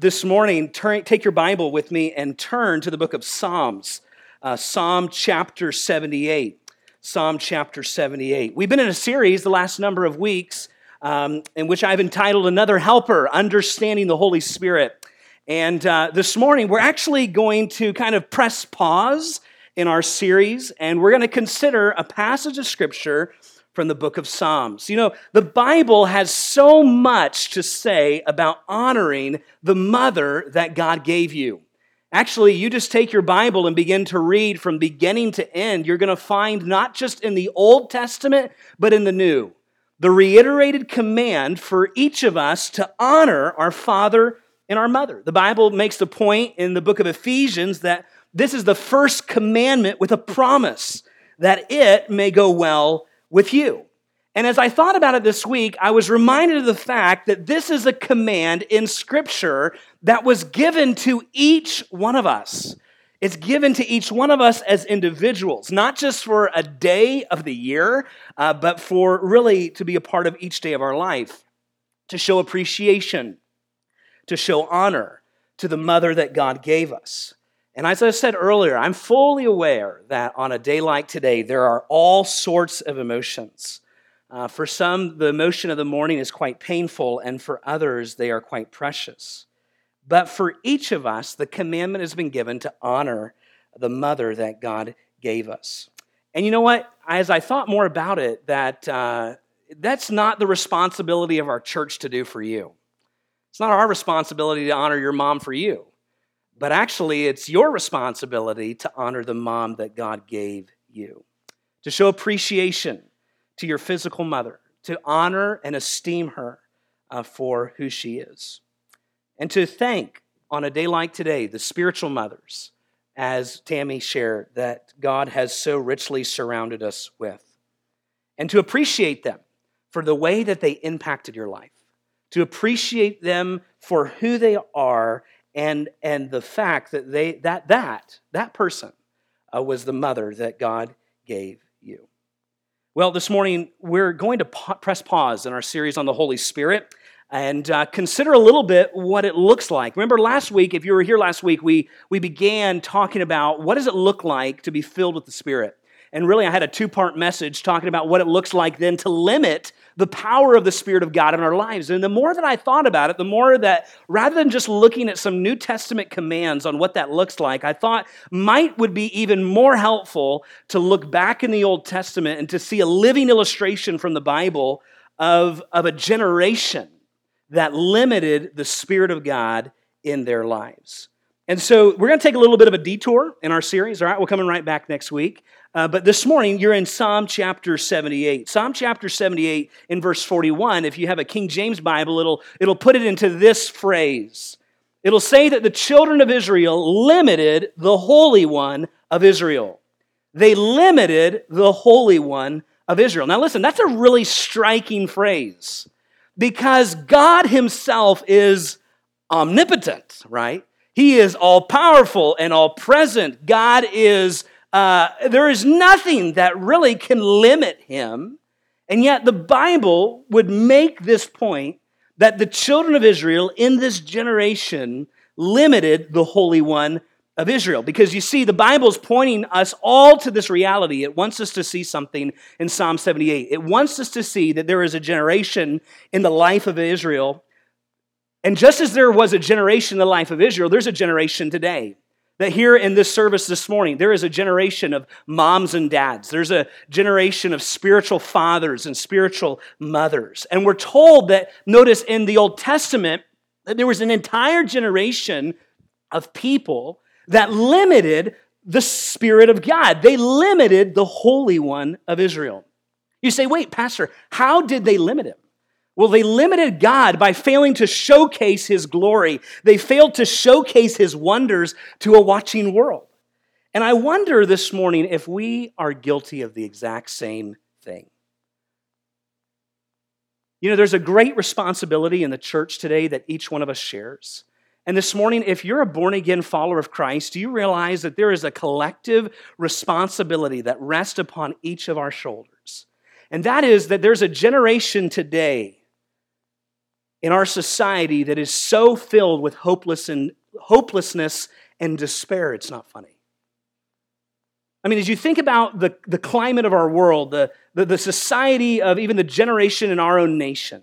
this morning, turn, take your Bible with me and turn to the book of Psalms, uh, Psalm chapter 78. Psalm chapter 78. We've been in a series the last number of weeks um, in which I've entitled Another Helper Understanding the Holy Spirit. And uh, this morning, we're actually going to kind of press pause in our series, and we're going to consider a passage of Scripture from the book of Psalms. You know, the Bible has so much to say about honoring the mother that God gave you. Actually, you just take your Bible and begin to read from beginning to end. You're going to find not just in the Old Testament, but in the New, the reiterated command for each of us to honor our father and our mother. The Bible makes the point in the book of Ephesians that this is the first commandment with a promise that it may go well with you. And as I thought about it this week, I was reminded of the fact that this is a command in Scripture that was given to each one of us. It's given to each one of us as individuals, not just for a day of the year, uh, but for really to be a part of each day of our life, to show appreciation, to show honor to the mother that God gave us. And as I said earlier, I'm fully aware that on a day like today, there are all sorts of emotions. Uh, for some, the emotion of the morning is quite painful, and for others, they are quite precious. But for each of us, the commandment has been given to honor the mother that God gave us. And you know what? As I thought more about it, that uh, that's not the responsibility of our church to do for you. It's not our responsibility to honor your mom for you. But actually, it's your responsibility to honor the mom that God gave you, to show appreciation to your physical mother, to honor and esteem her uh, for who she is, and to thank on a day like today the spiritual mothers, as Tammy shared, that God has so richly surrounded us with, and to appreciate them for the way that they impacted your life, to appreciate them for who they are and and the fact that they that that that person uh, was the mother that God gave you. Well, this morning we're going to press pause in our series on the Holy Spirit and uh, consider a little bit what it looks like. Remember last week, if you were here last week, we we began talking about what does it look like to be filled with the Spirit. And really, I had a two part message talking about what it looks like then to limit the power of the Spirit of God in our lives. And the more that I thought about it, the more that rather than just looking at some New Testament commands on what that looks like, I thought might would be even more helpful to look back in the Old Testament and to see a living illustration from the Bible of, of a generation that limited the Spirit of God in their lives. And so we're going to take a little bit of a detour in our series. All right, we're coming right back next week. Uh, but this morning, you're in Psalm chapter 78. Psalm chapter 78 in verse 41. If you have a King James Bible, it'll, it'll put it into this phrase. It'll say that the children of Israel limited the Holy One of Israel. They limited the Holy One of Israel. Now, listen, that's a really striking phrase because God Himself is omnipotent, right? He is all powerful and all present. God is, uh, there is nothing that really can limit him. And yet the Bible would make this point that the children of Israel in this generation limited the Holy One of Israel. Because you see, the Bible's pointing us all to this reality. It wants us to see something in Psalm 78. It wants us to see that there is a generation in the life of Israel and just as there was a generation in the life of Israel, there's a generation today. That here in this service this morning, there is a generation of moms and dads. There's a generation of spiritual fathers and spiritual mothers. And we're told that, notice in the Old Testament, that there was an entire generation of people that limited the Spirit of God. They limited the Holy One of Israel. You say, wait, Pastor, how did they limit him? Well, they limited God by failing to showcase his glory. They failed to showcase his wonders to a watching world. And I wonder this morning if we are guilty of the exact same thing. You know, there's a great responsibility in the church today that each one of us shares. And this morning, if you're a born again follower of Christ, do you realize that there is a collective responsibility that rests upon each of our shoulders? And that is that there's a generation today in our society that is so filled with hopeless and, hopelessness and despair, it's not funny. I mean, as you think about the, the climate of our world, the, the, the society of even the generation in our own nation,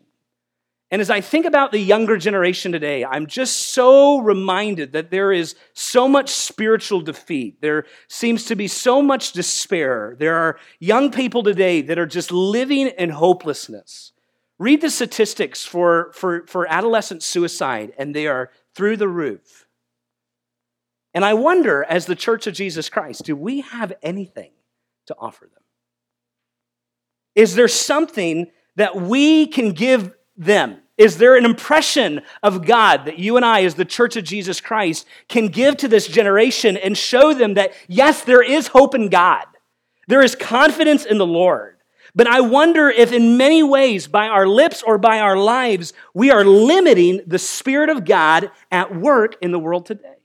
and as I think about the younger generation today, I'm just so reminded that there is so much spiritual defeat. There seems to be so much despair. There are young people today that are just living in hopelessness. Read the statistics for, for, for adolescent suicide, and they are through the roof. And I wonder, as the Church of Jesus Christ, do we have anything to offer them? Is there something that we can give them? Is there an impression of God that you and I, as the church of Jesus Christ, can give to this generation and show them that, yes, there is hope in God? There is confidence in the Lord. But I wonder if, in many ways, by our lips or by our lives, we are limiting the Spirit of God at work in the world today.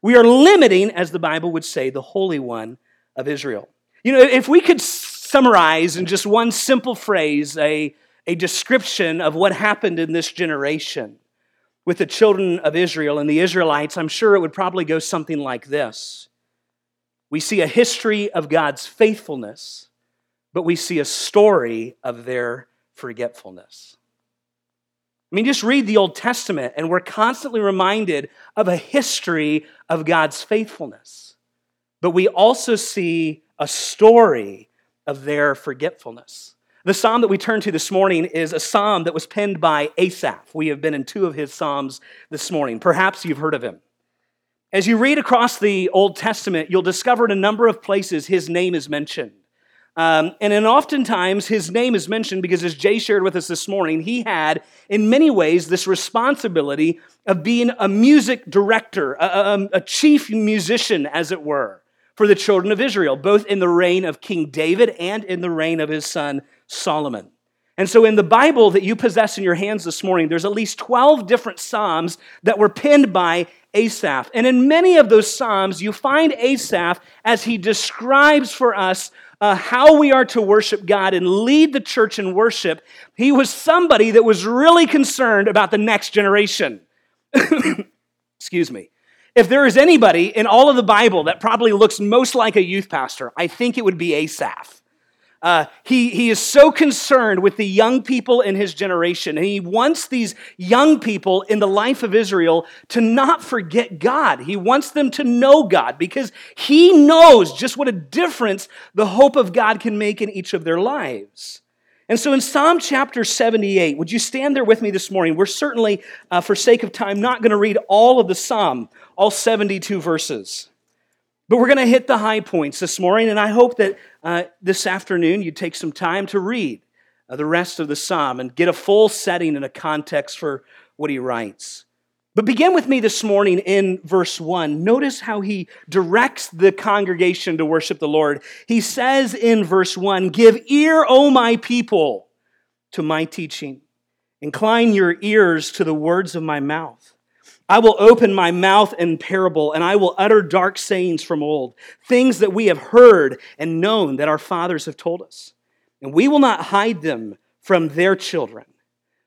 We are limiting, as the Bible would say, the Holy One of Israel. You know, if we could summarize in just one simple phrase a a description of what happened in this generation with the children of Israel and the Israelites, I'm sure it would probably go something like this. We see a history of God's faithfulness, but we see a story of their forgetfulness. I mean, just read the Old Testament, and we're constantly reminded of a history of God's faithfulness. But we also see a story of their forgetfulness. The psalm that we turn to this morning is a psalm that was penned by Asaph. We have been in two of his psalms this morning. Perhaps you've heard of him. As you read across the Old Testament, you'll discover in a number of places his name is mentioned. Um, and then oftentimes his name is mentioned because, as Jay shared with us this morning, he had, in many ways, this responsibility of being a music director, a, a, a chief musician, as it were, for the children of Israel, both in the reign of King David and in the reign of his son Solomon. And so, in the Bible that you possess in your hands this morning, there's at least 12 different Psalms that were penned by Asaph. And in many of those Psalms, you find Asaph as he describes for us uh, how we are to worship God and lead the church in worship. He was somebody that was really concerned about the next generation. Excuse me. If there is anybody in all of the Bible that probably looks most like a youth pastor, I think it would be Asaph. Uh, he, he is so concerned with the young people in his generation. And he wants these young people in the life of Israel to not forget God. He wants them to know God because he knows just what a difference the hope of God can make in each of their lives. And so in Psalm chapter 78, would you stand there with me this morning? We're certainly, uh, for sake of time, not going to read all of the Psalm, all 72 verses. But we're going to hit the high points this morning, and I hope that uh, this afternoon you take some time to read uh, the rest of the psalm and get a full setting and a context for what he writes. But begin with me this morning in verse 1. Notice how he directs the congregation to worship the Lord. He says in verse 1 Give ear, O my people, to my teaching. Incline your ears to the words of my mouth. I will open my mouth in parable, and I will utter dark sayings from old, things that we have heard and known that our fathers have told us. And we will not hide them from their children,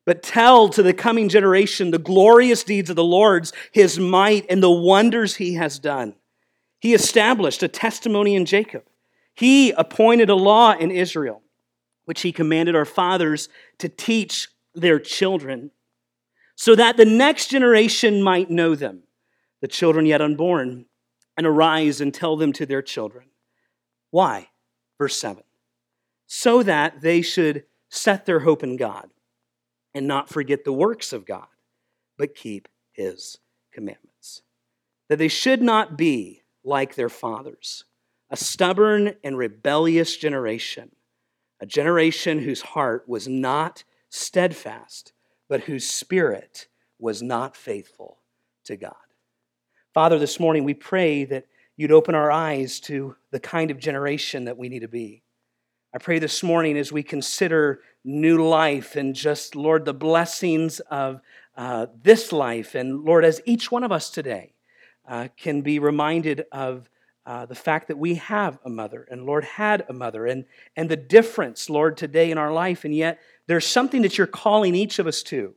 but tell to the coming generation the glorious deeds of the Lord's, his might, and the wonders he has done. He established a testimony in Jacob. He appointed a law in Israel, which he commanded our fathers to teach their children so that the next generation might know them, the children yet unborn, and arise and tell them to their children. Why? Verse 7 So that they should set their hope in God and not forget the works of God, but keep his commandments. That they should not be like their fathers, a stubborn and rebellious generation, a generation whose heart was not steadfast but whose spirit was not faithful to God. Father, this morning we pray that you'd open our eyes to the kind of generation that we need to be. I pray this morning as we consider new life and just, Lord, the blessings of uh, this life. And Lord, as each one of us today uh, can be reminded of uh, the fact that we have a mother and Lord had a mother and, and the difference, Lord, today in our life. And yet there's something that you're calling each of us to.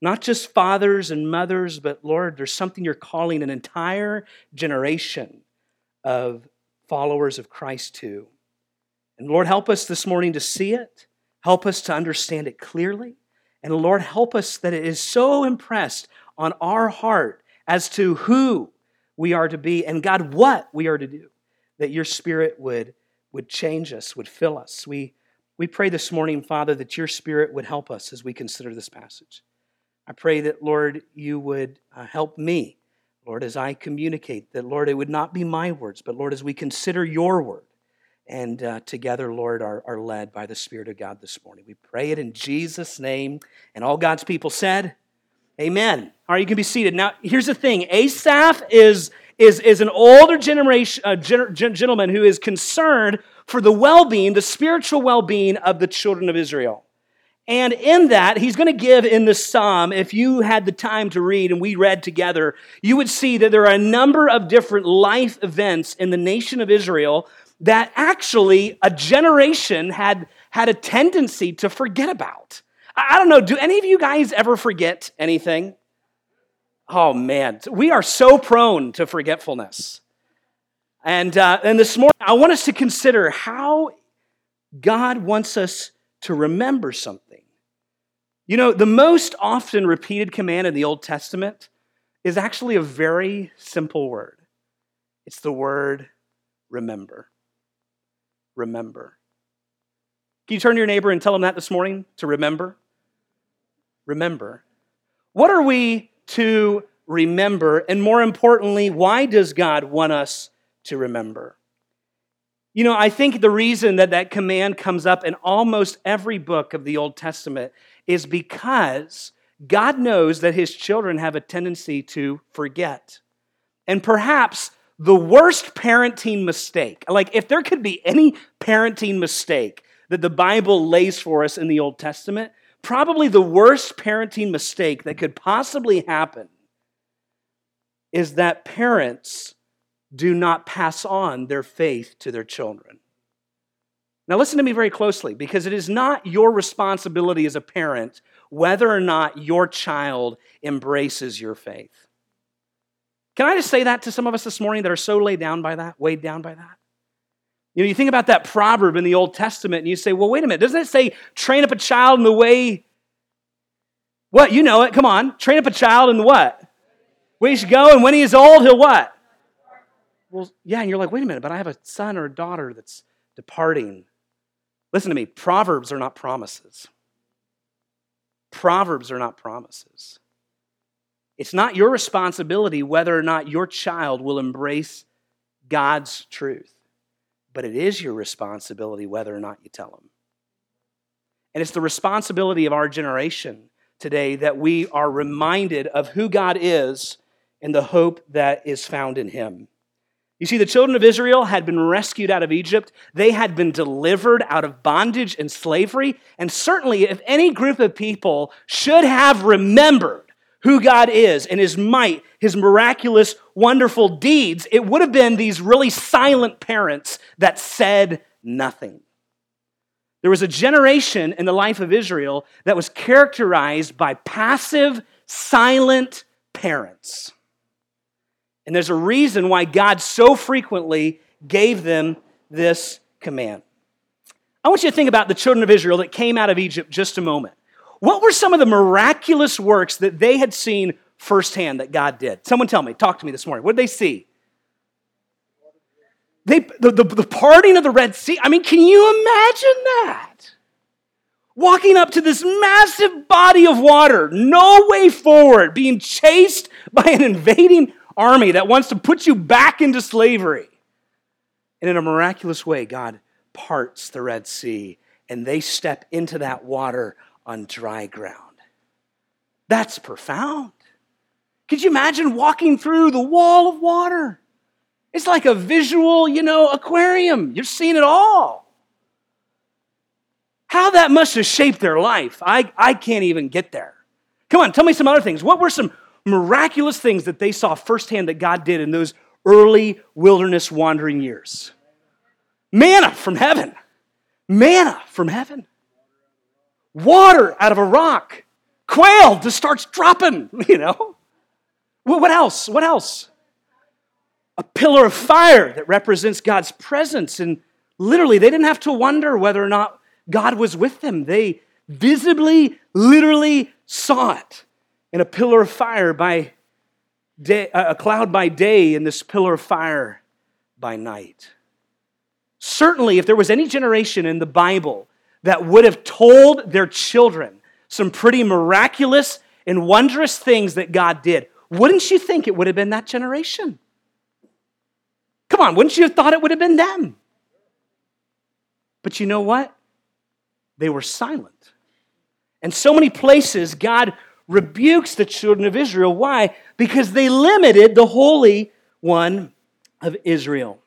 Not just fathers and mothers, but Lord, there's something you're calling an entire generation of followers of Christ to. And Lord, help us this morning to see it. Help us to understand it clearly. And Lord, help us that it is so impressed on our heart as to who we are to be and God, what we are to do, that your spirit would, would change us, would fill us. We, we pray this morning, Father, that your spirit would help us as we consider this passage. I pray that, Lord, you would uh, help me, Lord, as I communicate, that, Lord, it would not be my words, but, Lord, as we consider your word and uh, together, Lord, are, are led by the Spirit of God this morning. We pray it in Jesus' name. And all God's people said, Amen. All right, you can be seated. Now, here's the thing Asaph is, is, is an older generation, uh, gen- gentleman who is concerned for the well being, the spiritual well being of the children of Israel. And in that, he's going to give in the psalm, if you had the time to read and we read together, you would see that there are a number of different life events in the nation of Israel that actually a generation had, had a tendency to forget about. I don't know, do any of you guys ever forget anything? Oh man, we are so prone to forgetfulness. And, uh, and this morning, I want us to consider how God wants us to remember something. You know, the most often repeated command in the Old Testament is actually a very simple word it's the word remember. Remember. Can you turn to your neighbor and tell them that this morning? To remember? Remember. What are we to remember? And more importantly, why does God want us to remember? You know, I think the reason that that command comes up in almost every book of the Old Testament is because God knows that his children have a tendency to forget. And perhaps the worst parenting mistake, like if there could be any parenting mistake that the Bible lays for us in the Old Testament, probably the worst parenting mistake that could possibly happen is that parents do not pass on their faith to their children. Now, listen to me very closely because it is not your responsibility as a parent whether or not your child embraces your faith. Can I just say that to some of us this morning that are so laid down by that, weighed down by that? You know, you think about that proverb in the Old Testament and you say, well, wait a minute, doesn't it say train up a child in the way? What? You know it. Come on. Train up a child in the what? Where he should go, and when he is old, he'll what? Well, yeah, and you're like, wait a minute, but I have a son or a daughter that's departing. Listen to me, proverbs are not promises. Proverbs are not promises. It's not your responsibility whether or not your child will embrace God's truth, but it is your responsibility whether or not you tell them. And it's the responsibility of our generation today that we are reminded of who God is and the hope that is found in Him. You see, the children of Israel had been rescued out of Egypt. They had been delivered out of bondage and slavery. And certainly, if any group of people should have remembered who God is and his might, his miraculous, wonderful deeds, it would have been these really silent parents that said nothing. There was a generation in the life of Israel that was characterized by passive, silent parents. And there's a reason why God so frequently gave them this command. I want you to think about the children of Israel that came out of Egypt just a moment. What were some of the miraculous works that they had seen firsthand that God did? Someone tell me, talk to me this morning. What did they see? They, the, the, the parting of the Red Sea. I mean, can you imagine that? Walking up to this massive body of water, no way forward, being chased by an invading army that wants to put you back into slavery. And in a miraculous way, God parts the Red Sea and they step into that water on dry ground. That's profound. Could you imagine walking through the wall of water? It's like a visual, you know, aquarium. You're seeing it all. How that must have shaped their life. I, I can't even get there. Come on, tell me some other things. What were some miraculous things that they saw firsthand that God did in those early wilderness wandering years. Manna from heaven. Manna from heaven. Water out of a rock. quail just starts dropping, you know. What else? What else? A pillar of fire that represents God's presence. And literally, they didn't have to wonder whether or not God was with them. They visibly, literally saw it in a pillar of fire by day, a cloud by day, and this pillar of fire by night. Certainly, if there was any generation in the Bible that would have told their children some pretty miraculous and wondrous things that God did, wouldn't you think it would have been that generation? Come on, wouldn't you have thought it would have been them? But you know what? They were silent. And so many places, God rebukes the children of Israel. Why? Because they limited the Holy One of Israel.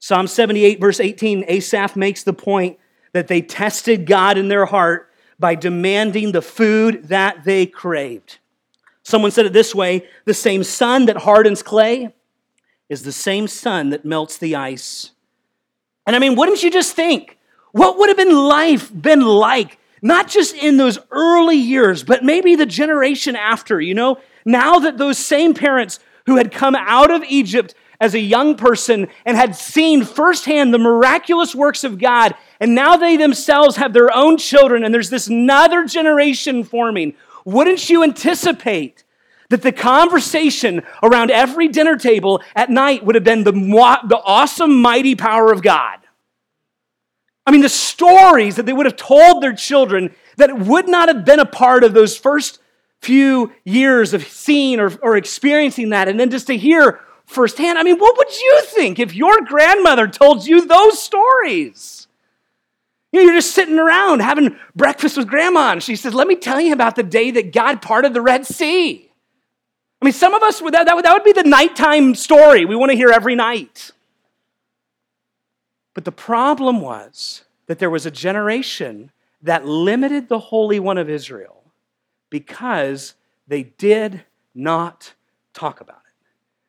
Psalm 78, verse 18, Asaph makes the point that they tested God in their heart by demanding the food that they craved. Someone said it this way the same sun that hardens clay is the same sun that melts the ice. And I mean, wouldn't you just think, what would have been life been like, not just in those early years, but maybe the generation after, you know? Now that those same parents who had come out of Egypt as a young person and had seen firsthand the miraculous works of God. And now they themselves have their own children, and there's this another generation forming. Wouldn't you anticipate that the conversation around every dinner table at night would have been the, the awesome, mighty power of God? I mean, the stories that they would have told their children that would not have been a part of those first few years of seeing or, or experiencing that, and then just to hear firsthand. I mean, what would you think if your grandmother told you those stories? You know, you're just sitting around having breakfast with grandma, and she says, Let me tell you about the day that God parted the Red Sea. I mean, some of us, that, that, would, that would be the nighttime story we want to hear every night. But the problem was that there was a generation that limited the Holy One of Israel because they did not talk about it.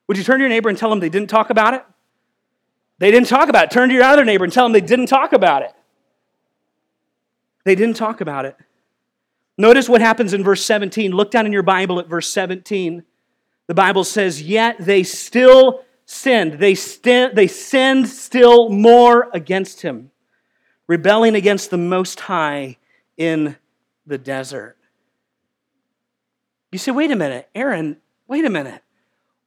Would you turn to your neighbor and tell them they didn't talk about it? They didn't talk about it. Turn to your other neighbor and tell them they didn't talk about it. They didn't talk about it. Notice what happens in verse 17. Look down in your Bible at verse 17. The Bible says, Yet they still sinned. They, st- they sinned still more against him, rebelling against the Most High in the desert. You say, Wait a minute, Aaron, wait a minute.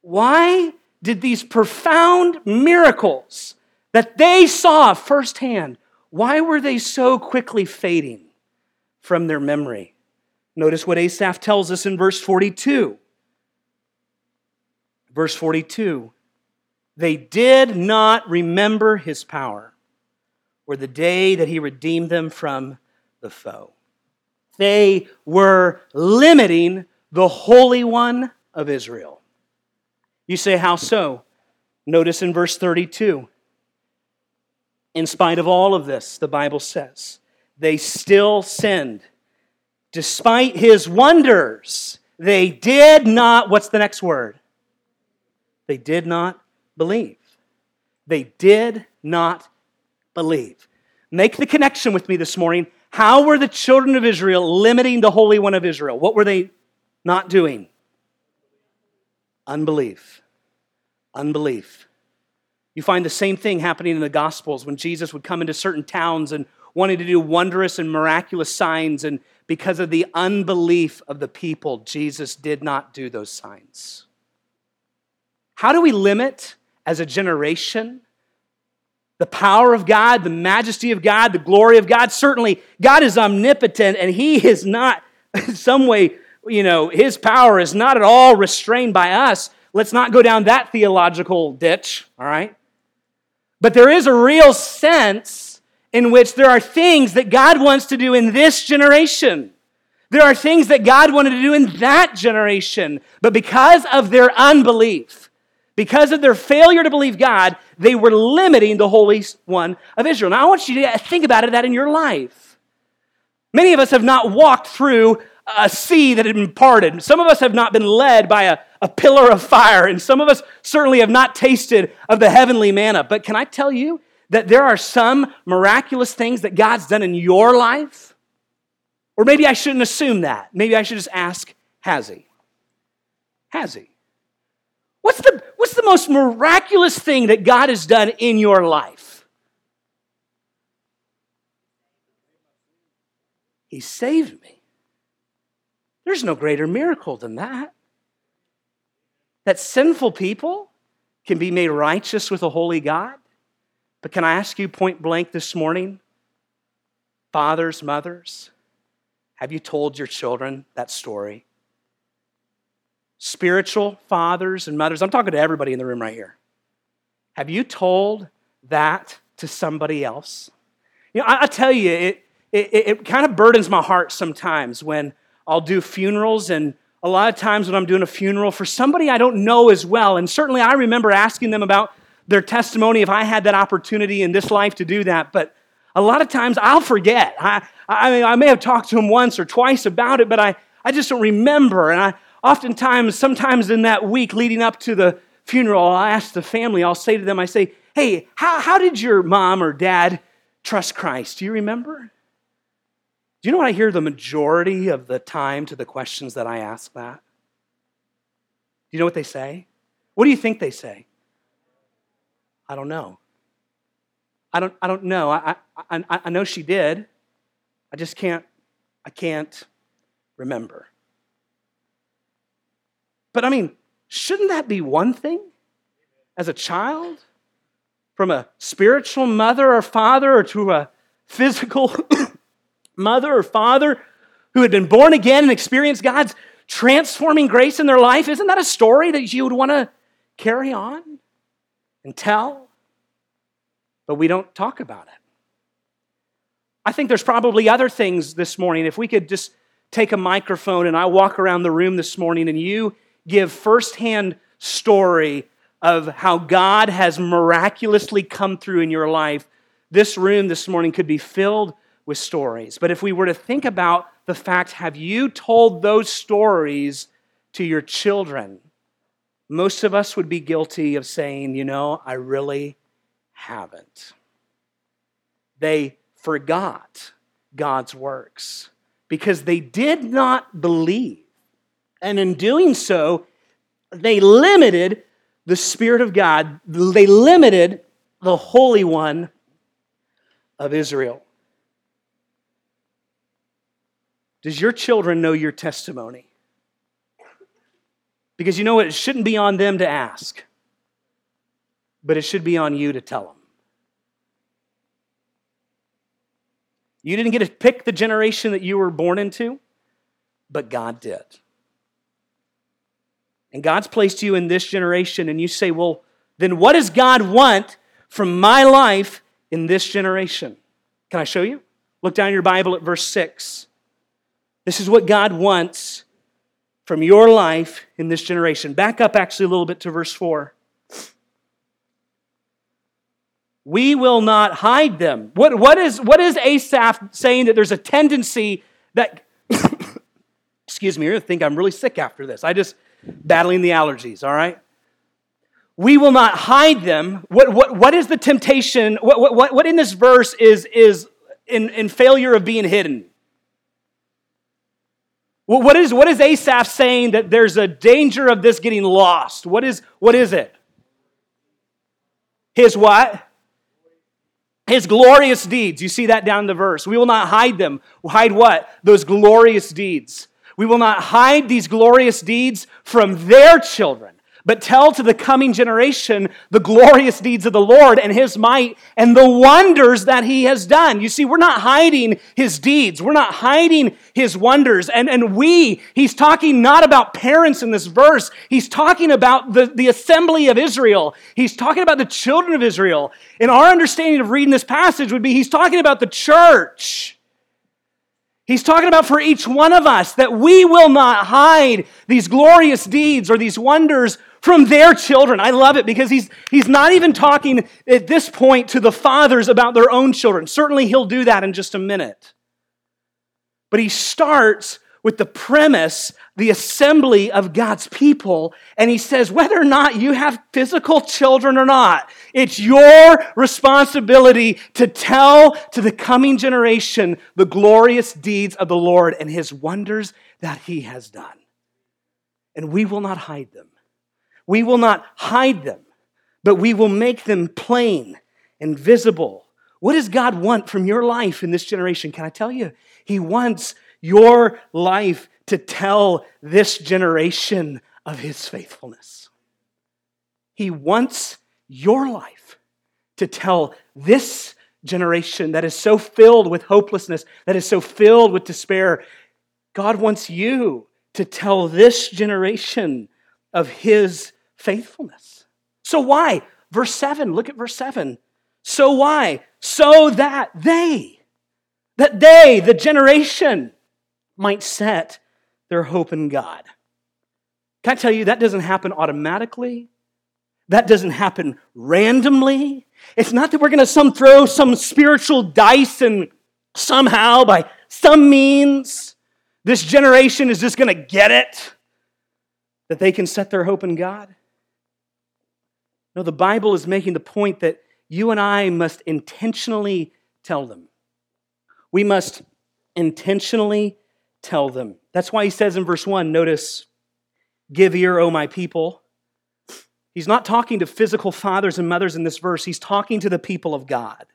Why did these profound miracles that they saw firsthand, why were they so quickly fading from their memory? Notice what Asaph tells us in verse 42. Verse 42 They did not remember his power or the day that he redeemed them from the foe. They were limiting the Holy One of Israel. You say, How so? Notice in verse 32. In spite of all of this, the Bible says, they still sinned. Despite his wonders, they did not, what's the next word? They did not believe. They did not believe. Make the connection with me this morning. How were the children of Israel limiting the Holy One of Israel? What were they not doing? Unbelief. Unbelief. You find the same thing happening in the Gospels when Jesus would come into certain towns and wanted to do wondrous and miraculous signs, and because of the unbelief of the people, Jesus did not do those signs. How do we limit as a generation the power of God, the majesty of God, the glory of God? Certainly, God is omnipotent and He is not, in some way, you know, his power is not at all restrained by us. Let's not go down that theological ditch, all right? But there is a real sense in which there are things that God wants to do in this generation. There are things that God wanted to do in that generation. But because of their unbelief, because of their failure to believe God, they were limiting the Holy One of Israel. Now, I want you to think about it that in your life. Many of us have not walked through a sea that had been parted. Some of us have not been led by a, a pillar of fire, and some of us certainly have not tasted of the heavenly manna. But can I tell you that there are some miraculous things that God's done in your life? Or maybe I shouldn't assume that. Maybe I should just ask, has he? Has he? What's the, what's the most miraculous thing that God has done in your life? He saved me. There's no greater miracle than that. That sinful people can be made righteous with a holy God. But can I ask you point blank this morning, fathers, mothers, have you told your children that story? Spiritual fathers and mothers, I'm talking to everybody in the room right here. Have you told that to somebody else? You know, I, I tell you, it, it, it kind of burdens my heart sometimes when I'll do funerals and a lot of times when I'm doing a funeral for somebody I don't know as well, and certainly I remember asking them about their testimony if I had that opportunity in this life to do that, but a lot of times I'll forget. I, I, I may have talked to them once or twice about it, but I, I just don't remember. And I oftentimes, sometimes in that week leading up to the funeral, I'll ask the family, I'll say to them, I say, hey, how, how did your mom or dad trust Christ? Do you remember? Do you know what I hear the majority of the time to the questions that I ask that? Do you know what they say? What do you think they say? I don't know. I don't, I don't know. I, I, I know she did. I just can't, I can't remember. But I mean, shouldn't that be one thing as a child? From a spiritual mother or father or to a physical mother or father who had been born again and experienced God's transforming grace in their life, isn't that a story that you would want to carry on and tell? But we don't talk about it. I think there's probably other things this morning. If we could just take a microphone and I walk around the room this morning and you give firsthand story of how God has miraculously come through in your life, this room this morning could be filled with stories. But if we were to think about the fact, have you told those stories to your children? Most of us would be guilty of saying, you know, I really haven't. They forgot God's works because they did not believe. And in doing so, they limited the Spirit of God, they limited the Holy One of Israel. Does your children know your testimony? Because you know what? It shouldn't be on them to ask, but it should be on you to tell them. You didn't get to pick the generation that you were born into, but God did. And God's placed you in this generation, and you say, Well, then what does God want from my life in this generation? Can I show you? Look down your Bible at verse 6. This is what God wants from your life in this generation. Back up actually a little bit to verse 4. We will not hide them. What, what, is, what is Asaph saying that there's a tendency that, excuse me, you're going to think I'm really sick after this. I just, battling the allergies, all right? We will not hide them. What, what, what is the temptation? What, what, what in this verse is, is in, in failure of being hidden? What is, what is Asaph saying that there's a danger of this getting lost? What is, what is it? His what? His glorious deeds. You see that down in the verse. We will not hide them. Hide what? Those glorious deeds. We will not hide these glorious deeds from their children but tell to the coming generation the glorious deeds of the Lord and his might and the wonders that he has done. You see, we're not hiding his deeds, we're not hiding his wonders. And, and we, he's talking not about parents in this verse, he's talking about the, the assembly of Israel, he's talking about the children of Israel. And our understanding of reading this passage would be he's talking about the church. He's talking about for each one of us that we will not hide these glorious deeds or these wonders from their children. I love it because he's, he's not even talking at this point to the fathers about their own children. Certainly, he'll do that in just a minute. But he starts with the premise, the assembly of God's people. And he says, whether or not you have physical children or not, it's your responsibility to tell to the coming generation the glorious deeds of the Lord and his wonders that he has done. And we will not hide them. We will not hide them, but we will make them plain and visible. What does God want from your life in this generation? Can I tell you? He wants your life to tell this generation of his faithfulness. He wants your life to tell this generation that is so filled with hopelessness, that is so filled with despair. God wants you to tell this generation of his faithfulness. So, why? Verse 7, look at verse 7. So, why? So that they, that they, the generation, might set their hope in God. Can I tell you, that doesn't happen automatically. That doesn't happen randomly. It's not that we're going to some throw some spiritual dice and somehow, by some means, this generation is just going to get it that they can set their hope in God. No, the Bible is making the point that you and I must intentionally tell them. We must intentionally tell them. That's why he says in verse 1 notice, give ear, O my people. He's not talking to physical fathers and mothers in this verse, he's talking to the people of God.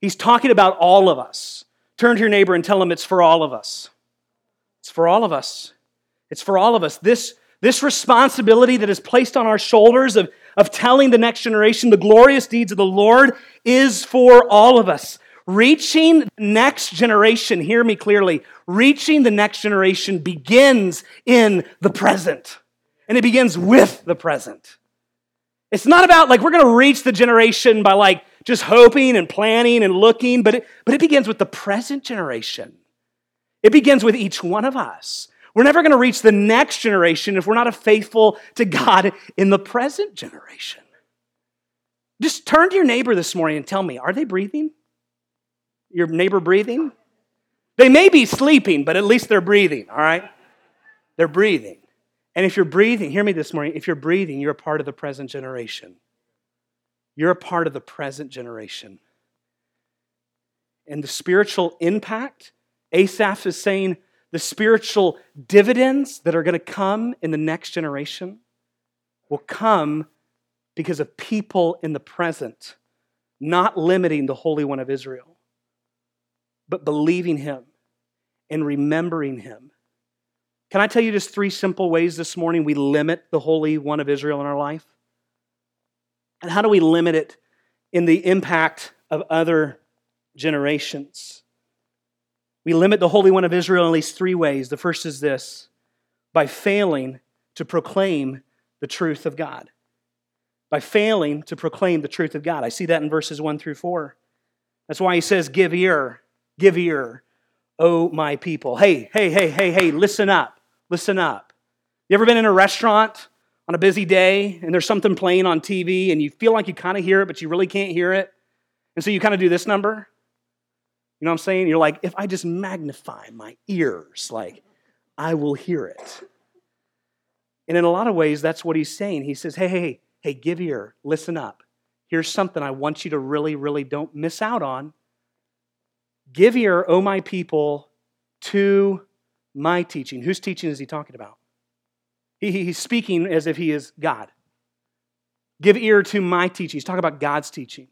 He's talking about all of us. Turn to your neighbor and tell him it's for all of us. It's for all of us. It's for all of us. This, this responsibility that is placed on our shoulders of, of telling the next generation the glorious deeds of the Lord is for all of us. Reaching the next generation, hear me clearly, reaching the next generation begins in the present. And it begins with the present. It's not about like we're going to reach the generation by like just hoping and planning and looking, but it, but it begins with the present generation. It begins with each one of us. We're never going to reach the next generation if we're not faithful to God in the present generation. Just turn to your neighbor this morning and tell me, are they breathing? Your neighbor breathing? They may be sleeping, but at least they're breathing, all right? They're breathing. And if you're breathing, hear me this morning, if you're breathing, you're a part of the present generation. You're a part of the present generation. And the spiritual impact, Asaph is saying, the spiritual dividends that are going to come in the next generation will come because of people in the present, not limiting the Holy One of Israel, but believing Him and remembering Him. Can I tell you just three simple ways this morning we limit the Holy One of Israel in our life? And how do we limit it in the impact of other generations? We limit the Holy One of Israel in at least three ways. The first is this by failing to proclaim the truth of God. By failing to proclaim the truth of God. I see that in verses 1 through 4. That's why he says, Give ear, give ear, O my people. Hey, hey, hey, hey, hey, listen up, listen up. You ever been in a restaurant on a busy day and there's something playing on TV and you feel like you kind of hear it, but you really can't hear it? And so you kind of do this number? You know what I'm saying? You're like, if I just magnify my ears, like, I will hear it. And in a lot of ways, that's what he's saying. He says, hey, hey, hey, give ear, listen up. Here's something I want you to really, really don't miss out on. Give ear, O my people, to my teaching. Whose teaching is he talking about? He, he's speaking as if he is God. Give ear to my teaching. He's talking about God's teaching.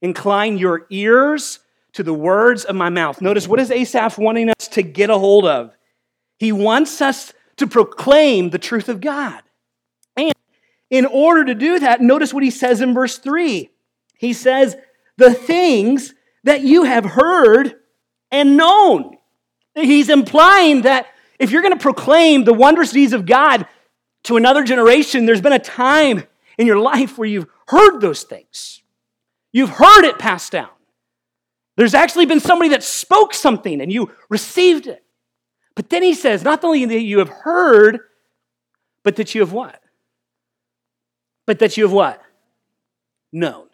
Incline your ears to the words of my mouth. Notice what is Asaph wanting us to get a hold of? He wants us to proclaim the truth of God. And in order to do that, notice what he says in verse 3. He says, The things that you have heard and known. He's implying that if you're going to proclaim the wondrous deeds of God to another generation, there's been a time in your life where you've heard those things. You've heard it passed down. There's actually been somebody that spoke something and you received it. But then he says, not only that you have heard, but that you have what? But that you have what? Known.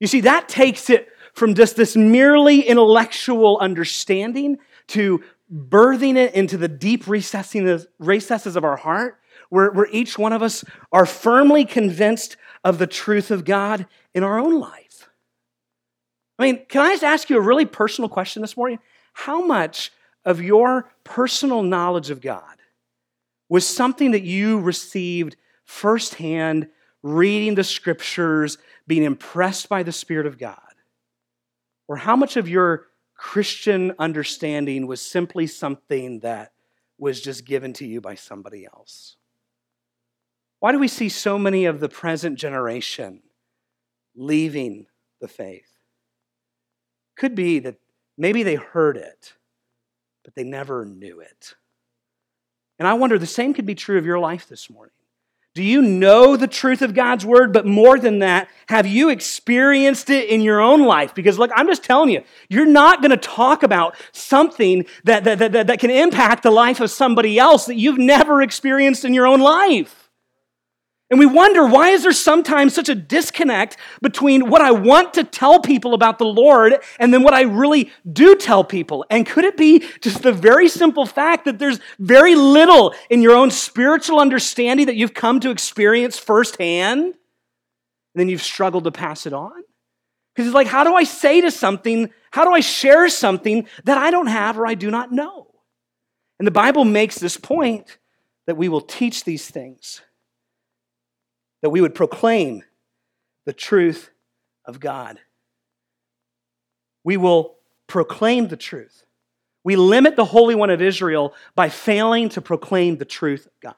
You see, that takes it from just this merely intellectual understanding to birthing it into the deep recesses of our heart, where, where each one of us are firmly convinced of the truth of God in our own life. I mean, can I just ask you a really personal question this morning? How much of your personal knowledge of God was something that you received firsthand, reading the scriptures, being impressed by the Spirit of God? Or how much of your Christian understanding was simply something that was just given to you by somebody else? Why do we see so many of the present generation leaving the faith? Could be that maybe they heard it, but they never knew it. And I wonder the same could be true of your life this morning. Do you know the truth of God's word? But more than that, have you experienced it in your own life? Because, look, I'm just telling you, you're not going to talk about something that, that, that, that can impact the life of somebody else that you've never experienced in your own life. And we wonder why is there sometimes such a disconnect between what I want to tell people about the Lord and then what I really do tell people? And could it be just the very simple fact that there's very little in your own spiritual understanding that you've come to experience firsthand and then you've struggled to pass it on? Because it's like, how do I say to something, how do I share something that I don't have or I do not know? And the Bible makes this point that we will teach these things that we would proclaim the truth of God. We will proclaim the truth. We limit the Holy One of Israel by failing to proclaim the truth of God.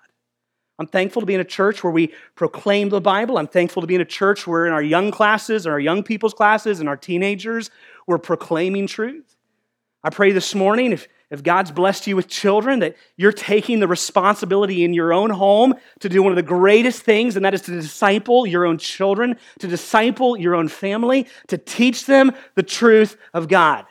I'm thankful to be in a church where we proclaim the Bible. I'm thankful to be in a church where in our young classes, and our young people's classes, and our teenagers, we're proclaiming truth. I pray this morning if if God's blessed you with children, that you're taking the responsibility in your own home to do one of the greatest things, and that is to disciple your own children, to disciple your own family, to teach them the truth of God.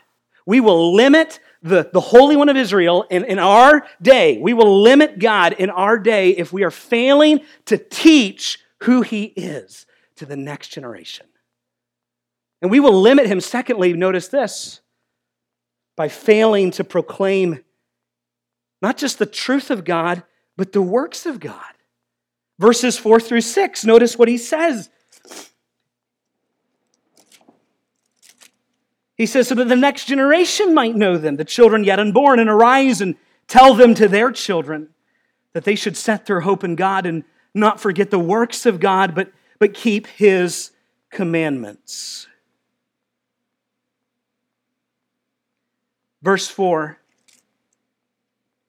We will limit the, the Holy One of Israel in, in our day. We will limit God in our day if we are failing to teach who He is to the next generation. And we will limit Him, secondly, notice this by failing to proclaim not just the truth of God, but the works of God. Verses 4 through 6, notice what he says. He says, so that the next generation might know them, the children yet unborn, and arise and tell them to their children that they should set their hope in God and not forget the works of God, but, but keep his commandments. Verse 4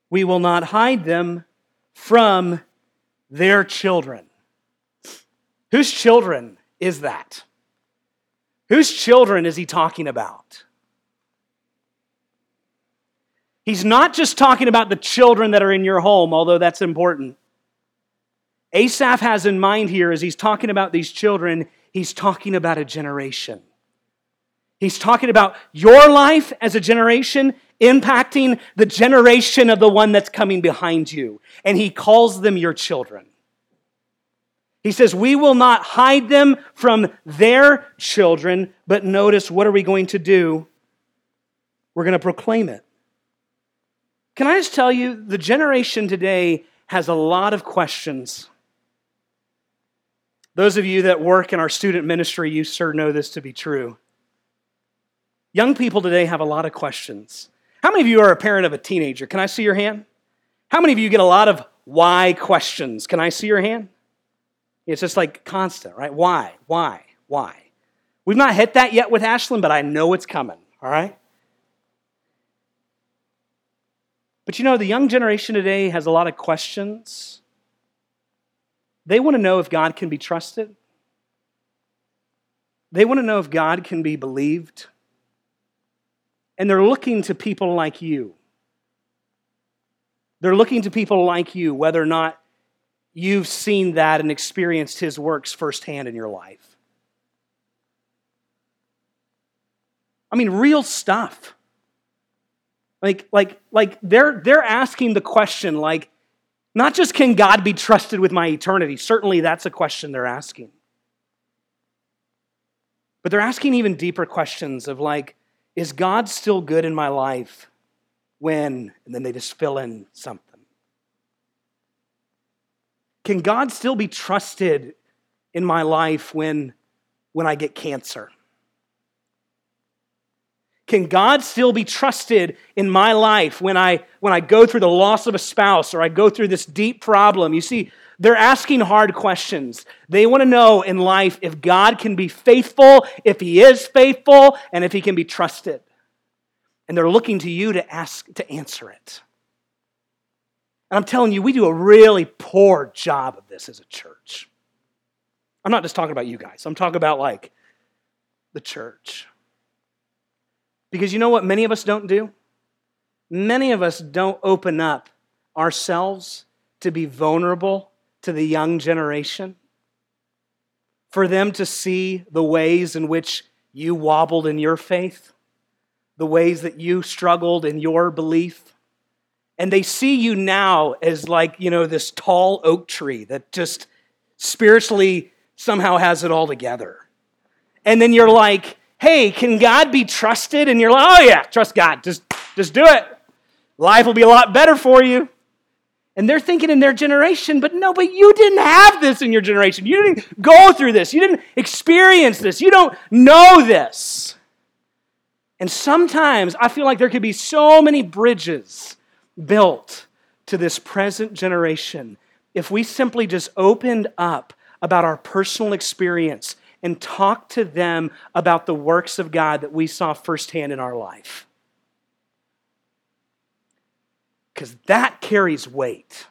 We will not hide them from their children. Whose children is that? Whose children is he talking about? He's not just talking about the children that are in your home, although that's important. Asaph has in mind here, as he's talking about these children, he's talking about a generation. He's talking about your life as a generation impacting the generation of the one that's coming behind you. And he calls them your children. He says, We will not hide them from their children, but notice what are we going to do? We're going to proclaim it. Can I just tell you, the generation today has a lot of questions. Those of you that work in our student ministry, you sure know this to be true. Young people today have a lot of questions. How many of you are a parent of a teenager? Can I see your hand? How many of you get a lot of why questions? Can I see your hand? It's just like constant, right? Why? Why? Why? We've not hit that yet with Ashlyn, but I know it's coming, all right? But you know, the young generation today has a lot of questions. They want to know if God can be trusted. They want to know if God can be believed. And they're looking to people like you. They're looking to people like you, whether or not you've seen that and experienced his works firsthand in your life. I mean, real stuff. Like, like, like they're, they're asking the question, like, not just can God be trusted with my eternity? Certainly that's a question they're asking. But they're asking even deeper questions of like, is God still good in my life when, and then they just fill in something. Can God still be trusted in my life when, when I get cancer? Can God still be trusted in my life when I, when I go through the loss of a spouse or I go through this deep problem? You see, they're asking hard questions. They want to know in life if God can be faithful, if He is faithful, and if He can be trusted. And they're looking to you to ask to answer it. And I'm telling you, we do a really poor job of this as a church. I'm not just talking about you guys, I'm talking about like the church. Because you know what many of us don't do? Many of us don't open up ourselves to be vulnerable to the young generation, for them to see the ways in which you wobbled in your faith, the ways that you struggled in your belief. And they see you now as like, you know, this tall oak tree that just spiritually somehow has it all together. And then you're like, hey, can God be trusted? And you're like, oh yeah, trust God. Just, just do it. Life will be a lot better for you. And they're thinking in their generation, but no, but you didn't have this in your generation. You didn't go through this. You didn't experience this. You don't know this. And sometimes I feel like there could be so many bridges built to this present generation if we simply just opened up about our personal experience and talk to them about the works of God that we saw firsthand in our life. Because that carries weight.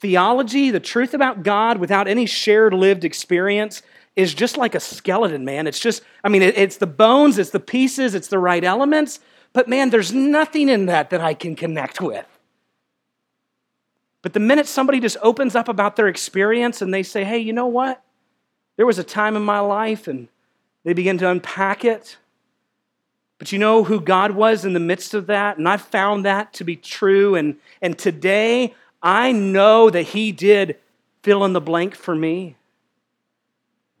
Theology, the truth about God without any shared lived experience, is just like a skeleton, man. It's just, I mean, it's the bones, it's the pieces, it's the right elements, but man, there's nothing in that that I can connect with. But the minute somebody just opens up about their experience and they say, hey, you know what? There was a time in my life, and they begin to unpack it. But you know who God was in the midst of that? And I found that to be true. And, and today, I know that He did fill in the blank for me.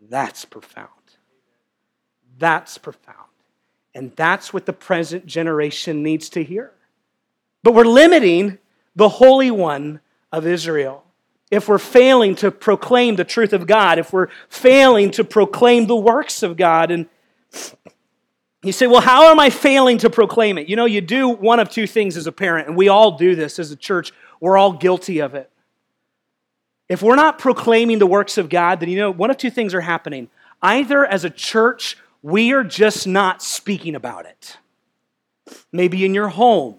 That's profound. That's profound. And that's what the present generation needs to hear. But we're limiting the Holy One of Israel if we're failing to proclaim the truth of God, if we're failing to proclaim the works of God. And you say, well, how am I failing to proclaim it? You know, you do one of two things as a parent, and we all do this as a church. We're all guilty of it. If we're not proclaiming the works of God, then you know, one of two things are happening. Either as a church, we are just not speaking about it. Maybe in your home,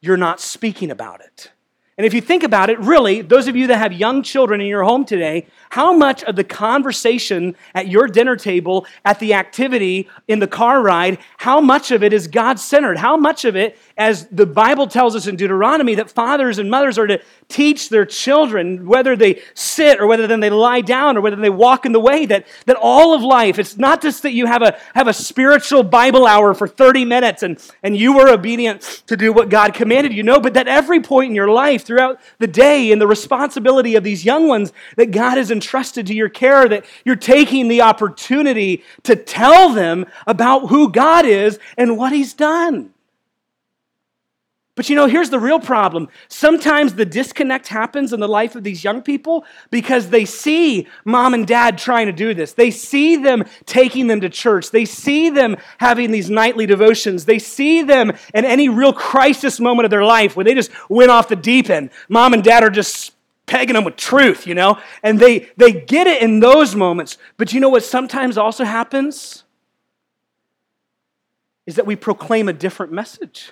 you're not speaking about it. And if you think about it, really, those of you that have young children in your home today, how much of the conversation at your dinner table, at the activity, in the car ride, how much of it is God centered? How much of it, as the Bible tells us in Deuteronomy, that fathers and mothers are to teach their children, whether they sit or whether then they lie down or whether they walk in the way, that, that all of life, it's not just that you have a, have a spiritual Bible hour for 30 minutes and, and you were obedient to do what God commanded you, know, but that every point in your life, throughout the day and the responsibility of these young ones that God has entrusted to your care, that you're taking the opportunity to tell them about who God is and what He's done. But you know, here's the real problem. Sometimes the disconnect happens in the life of these young people because they see mom and dad trying to do this. They see them taking them to church. They see them having these nightly devotions. They see them in any real crisis moment of their life where they just went off the deep end. Mom and dad are just pegging them with truth, you know? And they, they get it in those moments. But you know what sometimes also happens? Is that we proclaim a different message.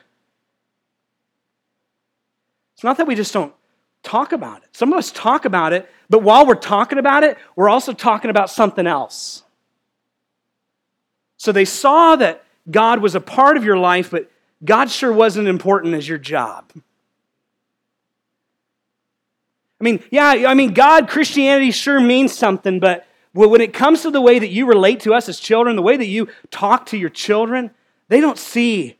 It's not that we just don't talk about it. Some of us talk about it, but while we're talking about it, we're also talking about something else. So they saw that God was a part of your life, but God sure wasn't important as your job. I mean, yeah, I mean, God, Christianity sure means something, but when it comes to the way that you relate to us as children, the way that you talk to your children, they don't see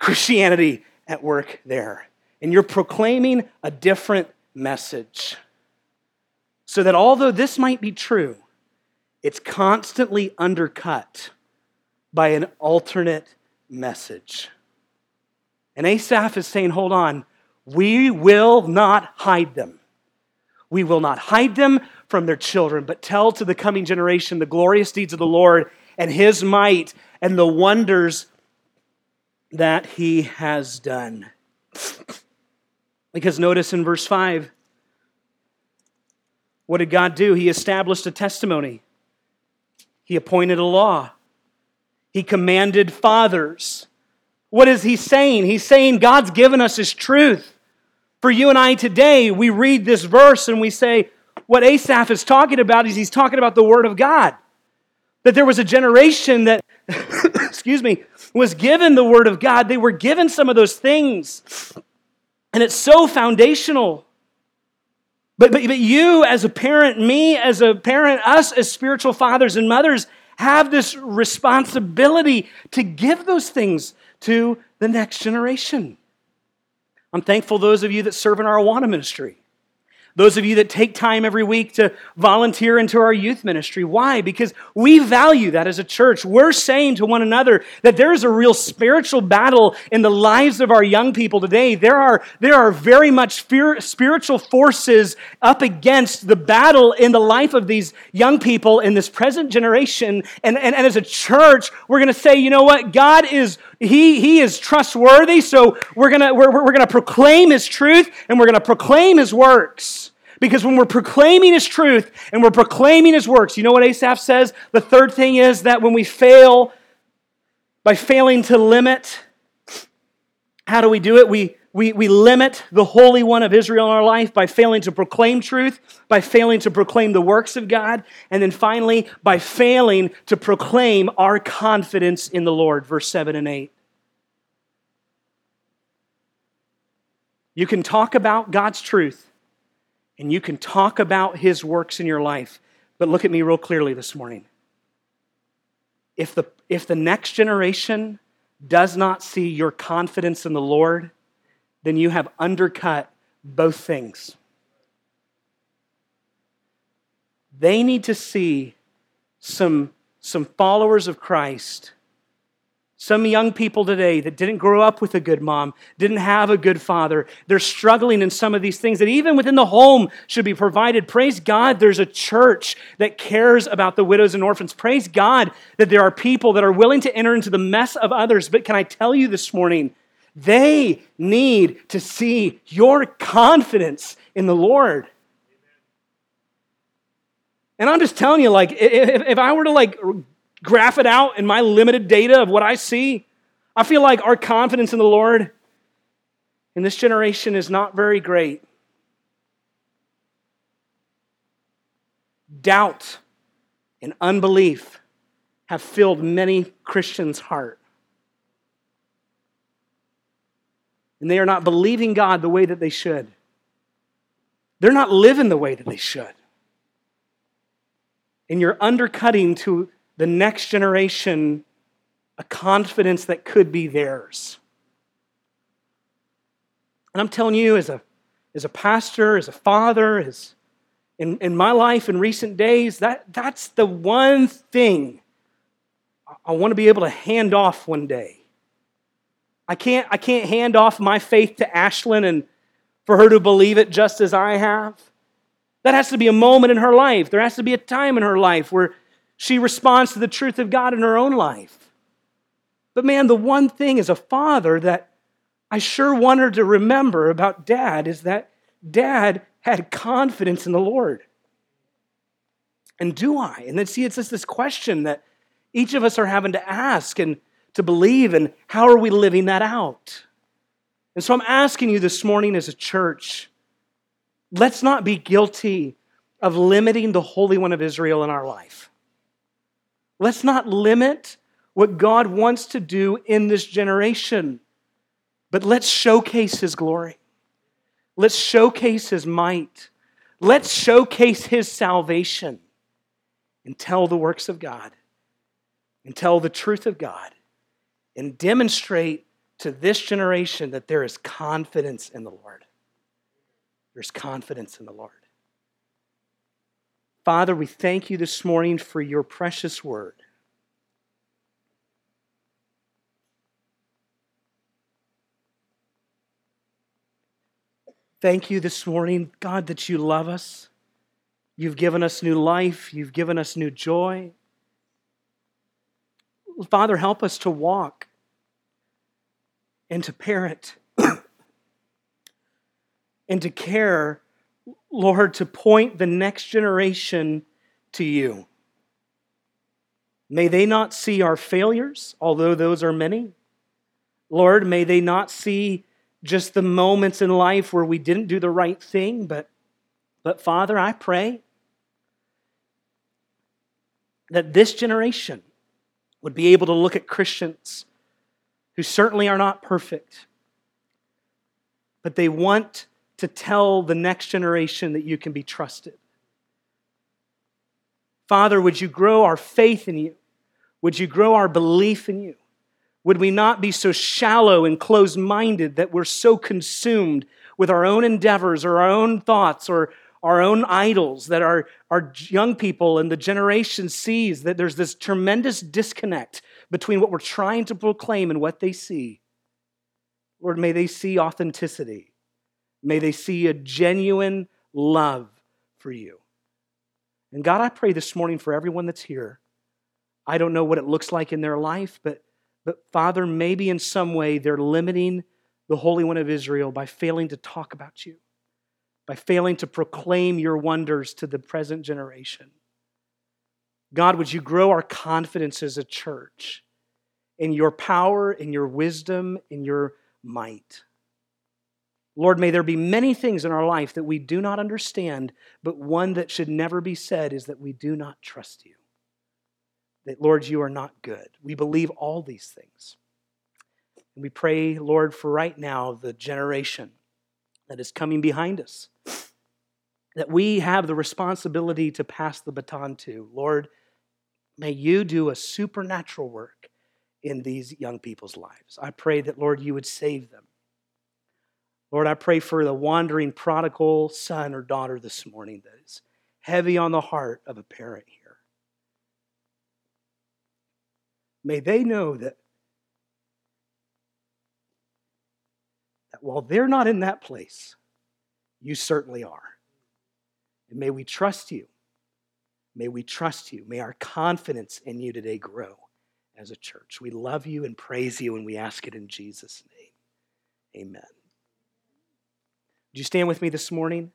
Christianity at work there and you're proclaiming a different message. So that although this might be true, it's constantly undercut by an alternate message. And Asaph is saying, hold on, we will not hide them. We will not hide them from their children, but tell to the coming generation the glorious deeds of the Lord and his might and the wonders that he has done. Because notice in verse 5, what did God do? He established a testimony, He appointed a law, He commanded fathers. What is He saying? He's saying God's given us His truth. For you and I today, we read this verse and we say, what Asaph is talking about is he's talking about the Word of God. That there was a generation that, excuse me, was given the Word of God. They were given some of those things. And it's so foundational. But, but, but you, as a parent, me as a parent, us as spiritual fathers and mothers, have this responsibility to give those things to the next generation. I'm thankful those of you that serve in our Awana ministry. Those of you that take time every week to volunteer into our youth ministry. Why? Because we value that as a church. We're saying to one another that there is a real spiritual battle in the lives of our young people today. There are, there are very much fear, spiritual forces up against the battle in the life of these young people in this present generation. And, and, and as a church, we're going to say, you know what? God is he, he is trustworthy, so we're gonna, we're, we're gonna proclaim His truth and we're to proclaim His works. Because when we're proclaiming His truth and we're proclaiming His works, you know what Asaph says? The third thing is that when we fail, by failing to limit, how do we do it? We, we, we limit the Holy One of Israel in our life by failing to proclaim truth, by failing to proclaim the works of God, and then finally, by failing to proclaim our confidence in the Lord. Verse 7 and 8. You can talk about God's truth and you can talk about His works in your life, but look at me real clearly this morning. If the, if the next generation does not see your confidence in the Lord, then you have undercut both things. They need to see some, some followers of Christ, some young people today that didn't grow up with a good mom, didn't have a good father. They're struggling in some of these things that even within the home should be provided. Praise God, there's a church that cares about the widows and orphans. Praise God that there are people that are willing to enter into the mess of others. But can I tell you this morning, they need to see your confidence in the Lord. And I'm just telling you, like, if, if I were to like graph it out in my limited data of what I see, I feel like our confidence in the Lord in this generation is not very great. Doubt and unbelief have filled many Christians' heart. And they are not believing God the way that they should. They're not living the way that they should. And you're undercutting to the next generation a confidence that could be theirs. And I'm telling you, as a, as a pastor, as a father, as in, in my life in recent days, that, that's the one thing I want to be able to hand off one day I can't, I can't hand off my faith to Ashlyn and for her to believe it just as I have. That has to be a moment in her life. There has to be a time in her life where she responds to the truth of God in her own life. But man, the one thing as a father that I sure want her to remember about dad is that dad had confidence in the Lord. And do I? And then see, it's just this question that each of us are having to ask. And to believe, and how are we living that out? And so I'm asking you this morning as a church let's not be guilty of limiting the Holy One of Israel in our life. Let's not limit what God wants to do in this generation, but let's showcase His glory. Let's showcase His might. Let's showcase His salvation and tell the works of God and tell the truth of God and demonstrate to this generation that there is confidence in the Lord. There's confidence in the Lord. Father, we thank you this morning for your precious word. Thank you this morning, God, that you love us. You've given us new life. You've given us new joy. Father, help us to walk and to parent and to care, Lord, to point the next generation to you. May they not see our failures, although those are many. Lord, may they not see just the moments in life where we didn't do the right thing, but, but Father, I pray that this generation would be able to look at Christians who certainly are not perfect, but they want to tell the next generation that you can be trusted. Father, would you grow our faith in you? Would you grow our belief in you? Would we not be so shallow and closed minded that we're so consumed with our own endeavors or our own thoughts or our own idols that our, our young people and the generation sees that there's this tremendous disconnect between what we're trying to proclaim and what they see. Lord, may they see authenticity. May they see a genuine love for you. And God, I pray this morning for everyone that's here. I don't know what it looks like in their life, but, but Father, maybe in some way they're limiting the Holy One of Israel by failing to talk about you by failing to proclaim your wonders to the present generation. God, would you grow our confidence as a church in your power, in your wisdom, in your might? Lord, may there be many things in our life that we do not understand, but one that should never be said is that we do not trust you. That, Lord, you are not good. We believe all these things. And we pray, Lord, for right now, the generation that is coming behind us, that we have the responsibility to pass the baton to. Lord, may you do a supernatural work in these young people's lives. I pray that, Lord, you would save them. Lord, I pray for the wandering prodigal son or daughter this morning that is heavy on the heart of a parent here. May they know that while they're not in that place, you certainly are. And may we trust you. May we trust you. May our confidence in you today grow as a church. We love you and praise you, and we ask it in Jesus' name. Amen. Would you stand with me this morning?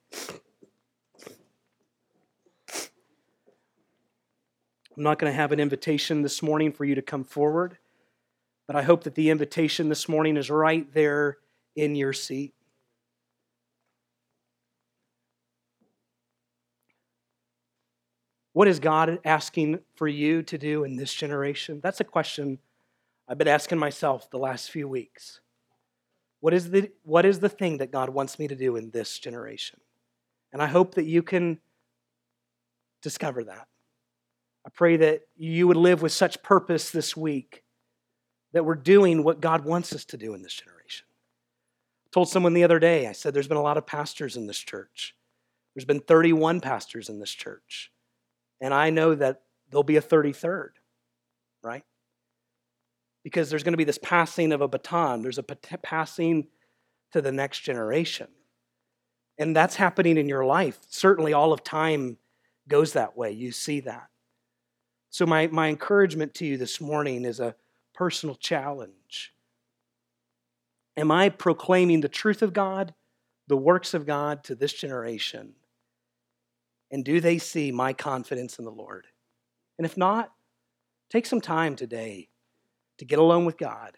I'm not going to have an invitation this morning for you to come forward, but I hope that the invitation this morning is right there in your seat? What is God asking for you to do in this generation? That's a question I've been asking myself the last few weeks. What is the, what is the thing that God wants me to do in this generation? And I hope that you can discover that. I pray that you would live with such purpose this week that we're doing what God wants us to do in this generation told someone the other day, I said, there's been a lot of pastors in this church. There's been 31 pastors in this church. And I know that there'll be a 33rd, right? Because there's going to be this passing of a baton, there's a passing to the next generation. And that's happening in your life. Certainly, all of time goes that way. You see that. So, my, my encouragement to you this morning is a personal challenge Am I proclaiming the truth of God, the works of God to this generation? And do they see my confidence in the Lord? And if not, take some time today to get alone with God,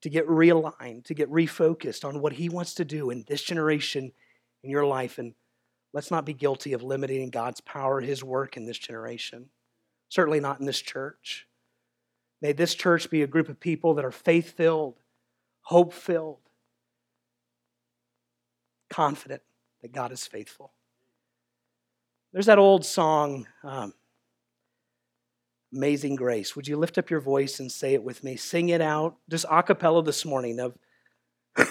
to get realigned, to get refocused on what He wants to do in this generation in your life. And let's not be guilty of limiting God's power, His work in this generation. Certainly not in this church. May this church be a group of people that are faith filled, hope filled, confident that God is faithful. There's that old song, um, Amazing Grace. Would you lift up your voice and say it with me? Sing it out, just a cappella this morning of,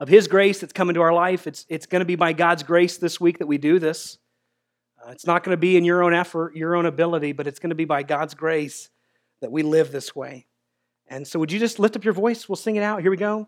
of His grace that's come into our life. It's, it's going to be by God's grace this week that we do this. Uh, it's not going to be in your own effort, your own ability, but it's going to be by God's grace that we live this way. And so, would you just lift up your voice? We'll sing it out. Here we go.